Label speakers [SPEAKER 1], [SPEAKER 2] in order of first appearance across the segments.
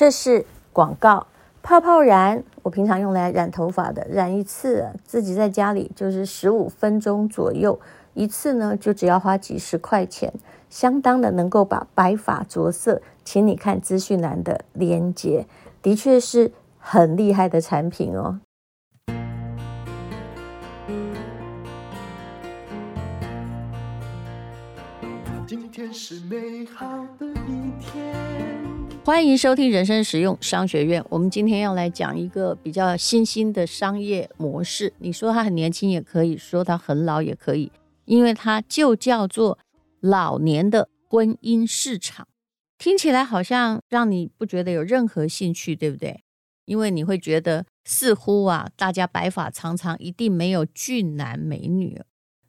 [SPEAKER 1] 这是广告，泡泡染，我平常用来染头发的，染一次自己在家里就是十五分钟左右，一次呢就只要花几十块钱，相当的能够把白发着色。请你看资讯栏的链接，的确是很厉害的产品哦。今天是美好的一天。欢迎收听人生实用商学院。我们今天要来讲一个比较新兴的商业模式。你说他很年轻也可以，说他很老也可以，因为它就叫做老年的婚姻市场。听起来好像让你不觉得有任何兴趣，对不对？因为你会觉得似乎啊，大家白发苍苍，一定没有俊男美女。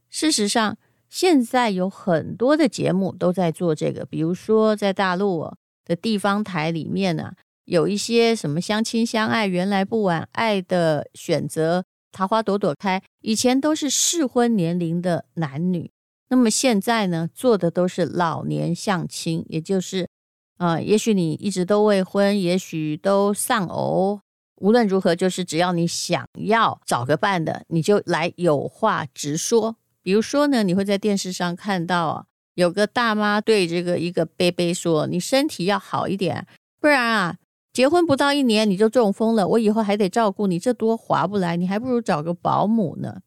[SPEAKER 1] 事实上，现在有很多的节目都在做这个，比如说在大陆的地方台里面呢，有一些什么相亲相爱，原来不晚，爱的选择，桃花朵朵开，以前都是适婚年龄的男女，那么现在呢，做的都是老年相亲，也就是，呃，也许你一直都未婚，也许都丧偶，无论如何，就是只要你想要找个伴的，你就来有话直说。比如说呢，你会在电视上看到啊，有个大妈对这个一个伯伯说：“你身体要好一点，不然啊，结婚不到一年你就中风了，我以后还得照顾你，这多划不来。你还不如找个保姆呢。”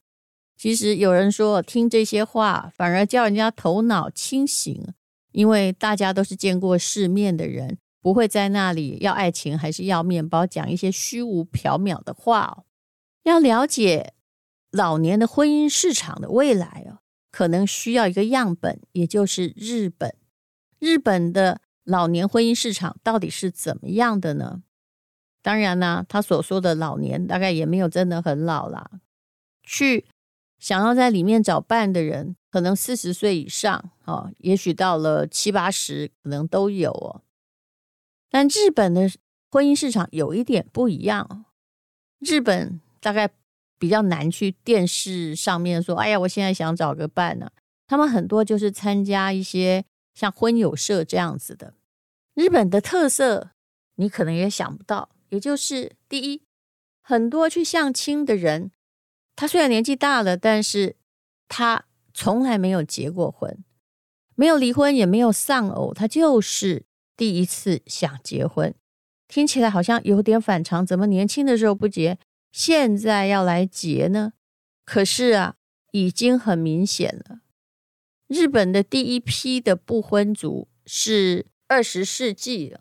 [SPEAKER 1] 其实有人说，听这些话反而叫人家头脑清醒，因为大家都是见过世面的人，不会在那里要爱情还是要面包，讲一些虚无缥缈的话。要了解。老年的婚姻市场的未来哦，可能需要一个样本，也就是日本。日本的老年婚姻市场到底是怎么样的呢？当然呢，他所说的老年大概也没有真的很老啦。去想要在里面找伴的人，可能四十岁以上哦，也许到了七八十，可能都有哦。但日本的婚姻市场有一点不一样，日本大概。比较难去电视上面说，哎呀，我现在想找个伴呢。他们很多就是参加一些像婚友社这样子的。日本的特色你可能也想不到，也就是第一，很多去相亲的人，他虽然年纪大了，但是他从来没有结过婚，没有离婚，也没有丧偶，他就是第一次想结婚。听起来好像有点反常，怎么年轻的时候不结？现在要来结呢，可是啊，已经很明显了。日本的第一批的不婚族是二十世纪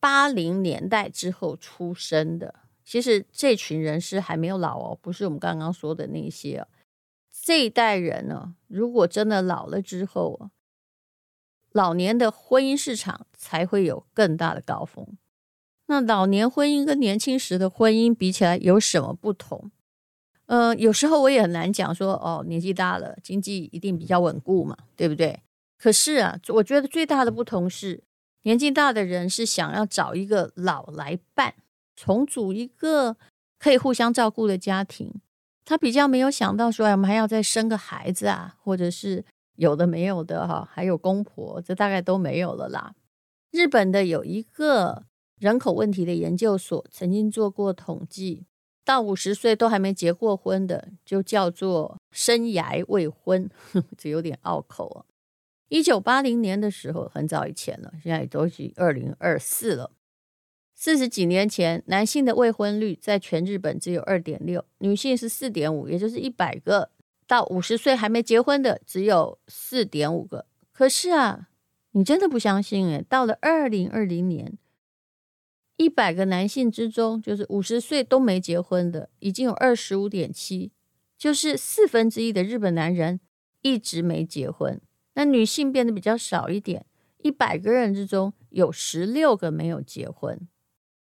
[SPEAKER 1] 八零年代之后出生的。其实这群人是还没有老哦，不是我们刚刚说的那些哦。这一代人呢，如果真的老了之后，老年的婚姻市场才会有更大的高峰。那老年婚姻跟年轻时的婚姻比起来有什么不同？呃，有时候我也很难讲说，哦，年纪大了，经济一定比较稳固嘛，对不对？可是啊，我觉得最大的不同是，年纪大的人是想要找一个老来伴，重组一个可以互相照顾的家庭。他比较没有想到说，哎我们还要再生个孩子啊，或者是有的没有的哈，还有公婆，这大概都没有了啦。日本的有一个。人口问题的研究所曾经做过统计，到五十岁都还没结过婚的，就叫做生涯未婚，这有点拗口啊。一九八零年的时候，很早以前了，现在也都是二零二四了。四十几年前，男性的未婚率在全日本只有二点六，女性是四点五，也就是一百个到五十岁还没结婚的只有四点五个。可是啊，你真的不相信诶，到了二零二零年。一百个男性之中，就是五十岁都没结婚的，已经有二十五点七，就是四分之一的日本男人一直没结婚。那女性变得比较少一点，一百个人之中有十六个没有结婚。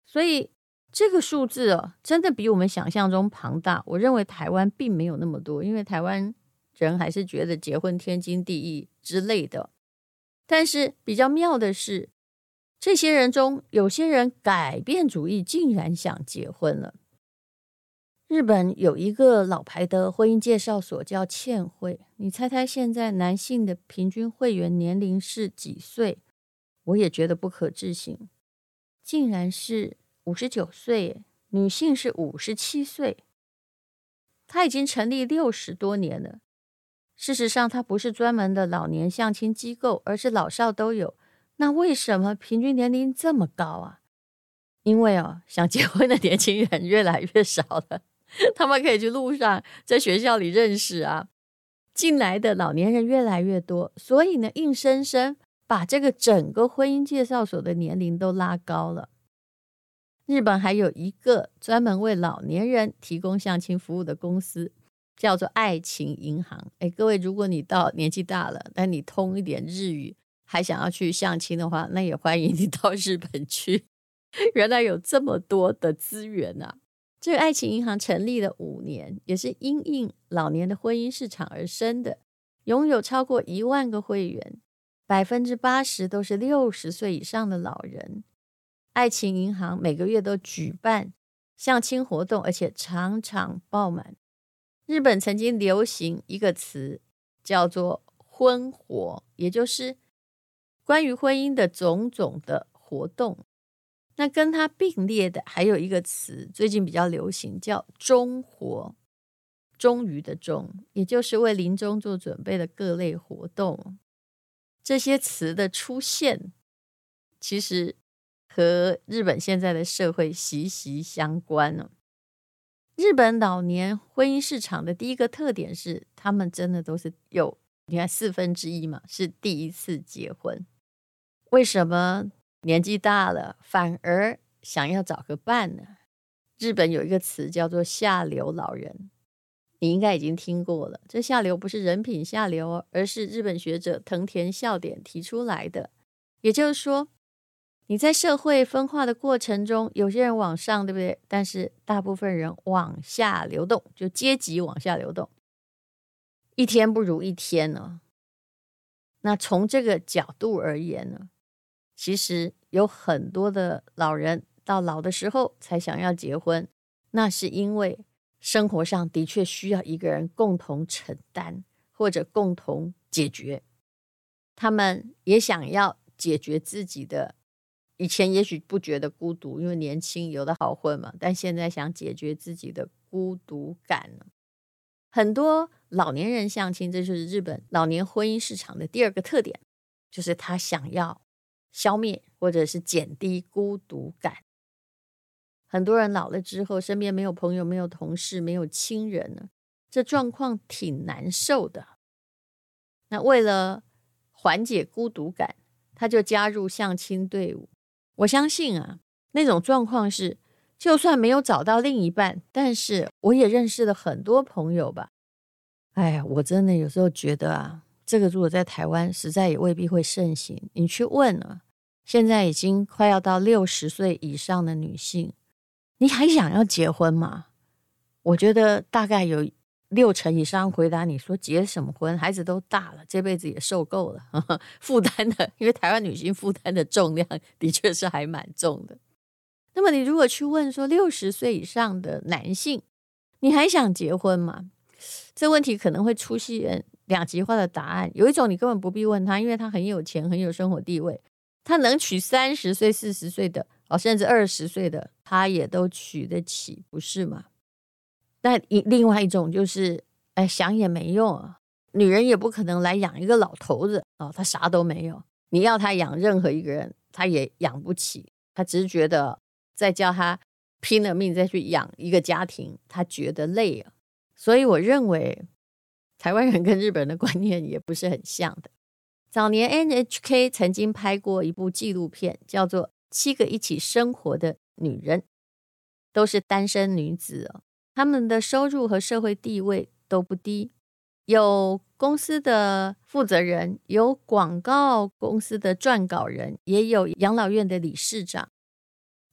[SPEAKER 1] 所以这个数字哦，真的比我们想象中庞大。我认为台湾并没有那么多，因为台湾人还是觉得结婚天经地义之类的。但是比较妙的是。这些人中，有些人改变主意，竟然想结婚了。日本有一个老牌的婚姻介绍所叫劝会，你猜猜现在男性的平均会员年龄是几岁？我也觉得不可置信。竟然是五十九岁，女性是五十七岁。他已经成立六十多年了。事实上，他不是专门的老年相亲机构，而是老少都有。那为什么平均年龄这么高啊？因为哦，想结婚的年轻人越来越少了，他们可以去路上，在学校里认识啊。进来的老年人越来越多，所以呢，硬生生把这个整个婚姻介绍所的年龄都拉高了。日本还有一个专门为老年人提供相亲服务的公司，叫做爱情银行。哎，各位，如果你到年纪大了，但你通一点日语，还想要去相亲的话，那也欢迎你 到日本去。原来有这么多的资源啊！这个爱情银行成立了五年，也是因应老年的婚姻市场而生的，拥有超过一万个会员，百分之八十都是六十岁以上的老人。爱情银行每个月都举办相亲活动，而且场场爆满。日本曾经流行一个词叫做“婚活”，也就是关于婚姻的种种的活动。那跟它并列的还有一个词，最近比较流行，叫“终活”，终于的“终”，也就是为临终做准备的各类活动。这些词的出现，其实和日本现在的社会息息相关呢。日本老年婚姻市场的第一个特点是，他们真的都是有，你看四分之一嘛，是第一次结婚。为什么？年纪大了，反而想要找个伴呢。日本有一个词叫做“下流老人”，你应该已经听过了。这“下流”不是人品下流，而是日本学者藤田笑点提出来的。也就是说，你在社会分化的过程中，有些人往上，对不对？但是大部分人往下流动，就阶级往下流动，一天不如一天呢。那从这个角度而言呢？其实有很多的老人到老的时候才想要结婚，那是因为生活上的确需要一个人共同承担或者共同解决。他们也想要解决自己的，以前也许不觉得孤独，因为年轻有的好混嘛，但现在想解决自己的孤独感。很多老年人相亲，这就是日本老年婚姻市场的第二个特点，就是他想要。消灭或者是减低孤独感。很多人老了之后，身边没有朋友、没有同事、没有亲人呢，这状况挺难受的。那为了缓解孤独感，他就加入相亲队伍。我相信啊，那种状况是，就算没有找到另一半，但是我也认识了很多朋友吧。哎呀，我真的有时候觉得啊。这个如果在台湾，实在也未必会盛行。你去问啊，现在已经快要到六十岁以上的女性，你还想要结婚吗？我觉得大概有六成以上回答你说结什么婚，孩子都大了，这辈子也受够了，负担的，因为台湾女性负担的重量的确是还蛮重的。那么你如果去问说六十岁以上的男性，你还想结婚吗？这问题可能会出现两极化的答案。有一种你根本不必问他，因为他很有钱，很有生活地位，他能娶三十岁、四十岁的，哦，甚至二十岁的，他也都娶得起，不是吗？但另外一种就是，哎，想也没用啊，女人也不可能来养一个老头子哦，他啥都没有，你要他养任何一个人，他也养不起，他只是觉得再叫他拼了命再去养一个家庭，他觉得累啊。所以我认为，台湾人跟日本人的观念也不是很像的。早年 NHK 曾经拍过一部纪录片，叫做《七个一起生活的女人》，都是单身女子哦。她们的收入和社会地位都不低，有公司的负责人，有广告公司的撰稿人，也有养老院的理事长。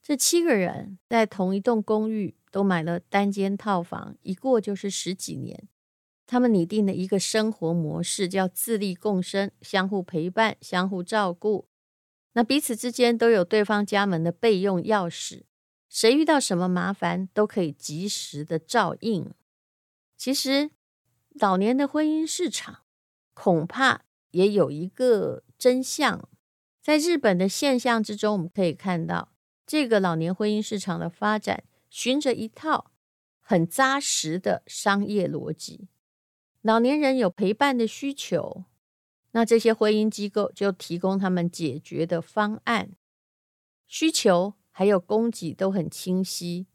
[SPEAKER 1] 这七个人在同一栋公寓。都买了单间套房，一过就是十几年。他们拟定了一个生活模式，叫自力共生，相互陪伴，相互照顾。那彼此之间都有对方家门的备用钥匙，谁遇到什么麻烦都可以及时的照应。其实，老年的婚姻市场恐怕也有一个真相，在日本的现象之中，我们可以看到。这个老年婚姻市场的发展，循着一套很扎实的商业逻辑。老年人有陪伴的需求，那这些婚姻机构就提供他们解决的方案。需求还有供给都很清晰。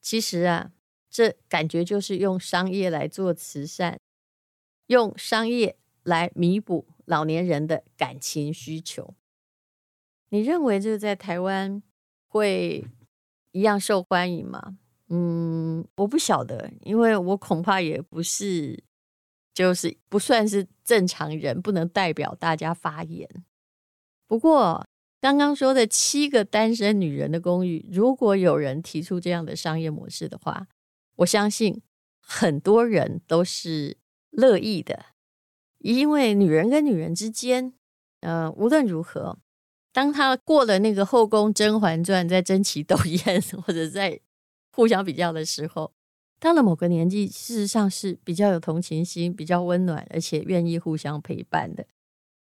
[SPEAKER 1] 其实啊，这感觉就是用商业来做慈善，用商业来弥补老年人的感情需求。你认为这在台湾会一样受欢迎吗？嗯，我不晓得，因为我恐怕也不是，就是不算是正常人，不能代表大家发言。不过刚刚说的七个单身女人的公寓，如果有人提出这样的商业模式的话，我相信很多人都是乐意的，因为女人跟女人之间，呃，无论如何。当他过了那个后宫《甄嬛传》在争奇斗艳 或者在互相比较的时候，到了某个年纪，事实上是比较有同情心、比较温暖，而且愿意互相陪伴的。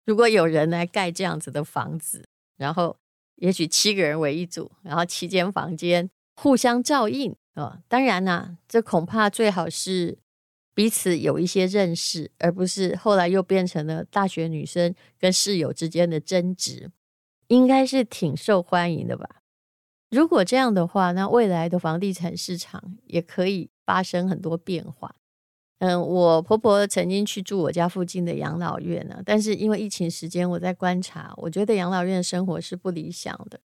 [SPEAKER 1] 如果有人来盖这样子的房子，然后也许七个人为一组，然后七间房间互相照应啊，当然呢、这恐怕最好是彼此有一些认识，而不是后来又变成了大学女生跟室友之间的争执。应该是挺受欢迎的吧？如果这样的话，那未来的房地产市场也可以发生很多变化。嗯，我婆婆曾经去住我家附近的养老院呢，但是因为疫情时间，我在观察，我觉得养老院生活是不理想的。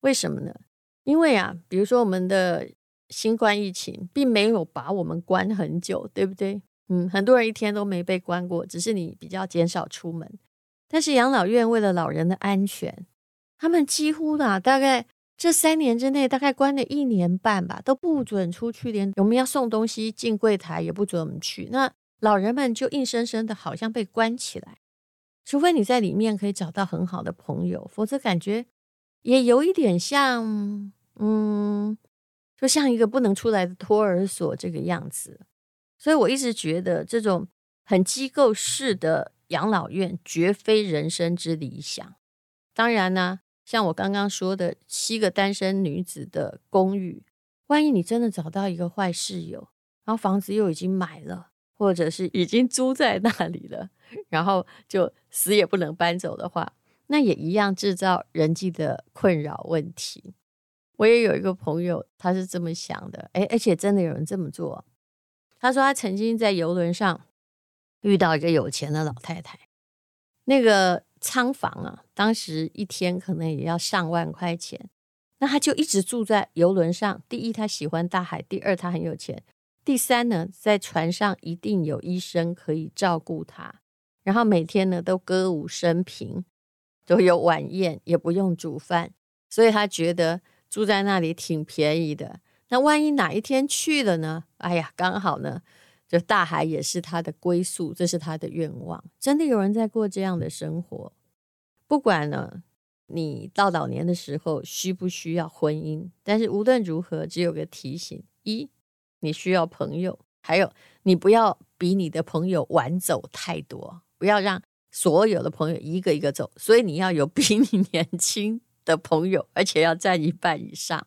[SPEAKER 1] 为什么呢？因为啊，比如说我们的新冠疫情并没有把我们关很久，对不对？嗯，很多人一天都没被关过，只是你比较减少出门。但是养老院为了老人的安全，他们几乎呢，大概这三年之内，大概关了一年半吧，都不准出去，连我们要送东西进柜台也不准我们去。那老人们就硬生生的，好像被关起来，除非你在里面可以找到很好的朋友，否则感觉也有一点像，嗯，就像一个不能出来的托儿所这个样子。所以我一直觉得，这种很机构式的养老院绝非人生之理想。当然呢。像我刚刚说的七个单身女子的公寓，万一你真的找到一个坏室友，然后房子又已经买了，或者是已经租在那里了，然后就死也不能搬走的话，那也一样制造人际的困扰问题。我也有一个朋友，他是这么想的，诶，而且真的有人这么做。他说他曾经在游轮上遇到一个有钱的老太太，那个。仓房啊，当时一天可能也要上万块钱，那他就一直住在游轮上。第一，他喜欢大海；第二，他很有钱；第三呢，在船上一定有医生可以照顾他。然后每天呢都歌舞升平，都有晚宴，也不用煮饭，所以他觉得住在那里挺便宜的。那万一哪一天去了呢？哎呀，刚好呢。就大海也是他的归宿，这是他的愿望。真的有人在过这样的生活。不管呢，你到老年的时候需不需要婚姻，但是无论如何，只有个提醒：一，你需要朋友；还有，你不要比你的朋友晚走太多，不要让所有的朋友一个一个走。所以你要有比你年轻的朋友，而且要占一半以上。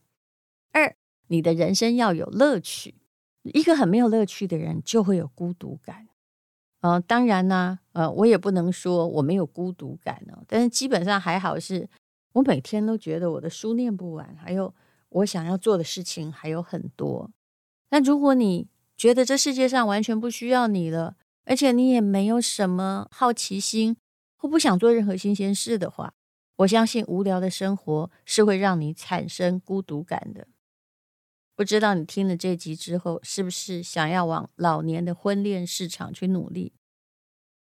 [SPEAKER 1] 二，你的人生要有乐趣。一个很没有乐趣的人，就会有孤独感。呃，当然呢，呃，我也不能说我没有孤独感哦，但是基本上还好是，是我每天都觉得我的书念不完，还有我想要做的事情还有很多。但如果你觉得这世界上完全不需要你了，而且你也没有什么好奇心或不想做任何新鲜事的话，我相信无聊的生活是会让你产生孤独感的。不知道你听了这集之后，是不是想要往老年的婚恋市场去努力？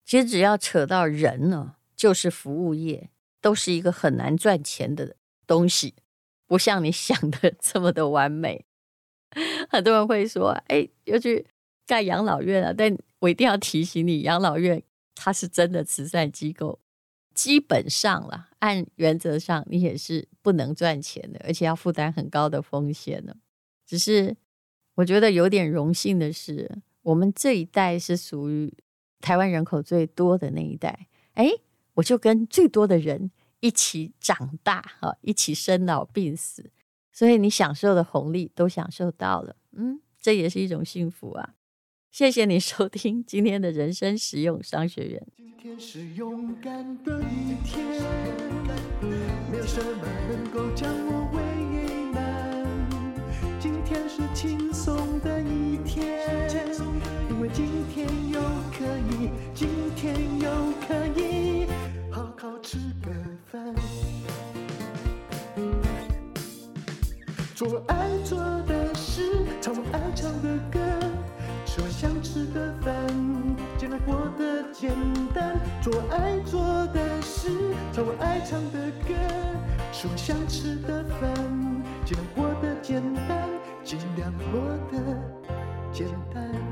[SPEAKER 1] 其实只要扯到人呢，就是服务业，都是一个很难赚钱的东西，不像你想的 这么的完美。很多人会说：“哎，又去盖养老院了。”但我一定要提醒你，养老院它是真的慈善机构，基本上啦，按原则上你也是不能赚钱的，而且要负担很高的风险的。只是我觉得有点荣幸的是，我们这一代是属于台湾人口最多的那一代。哎，我就跟最多的人一起长大，哈，一起生老病死，所以你享受的红利都享受到了，嗯，这也是一种幸福啊。谢谢你收听今天的人生实用商学院。
[SPEAKER 2] 今天是勇敢的一天，没有什么能够将我为。天是轻松的一天，因为今天又可以，今天又可以好好吃个饭，做我爱做的事，唱我爱唱的歌。吃我想吃的饭，尽量过得简单，做我爱做的事，唱我爱唱的歌。吃我想吃的饭，尽量过得简单，尽量活得简单。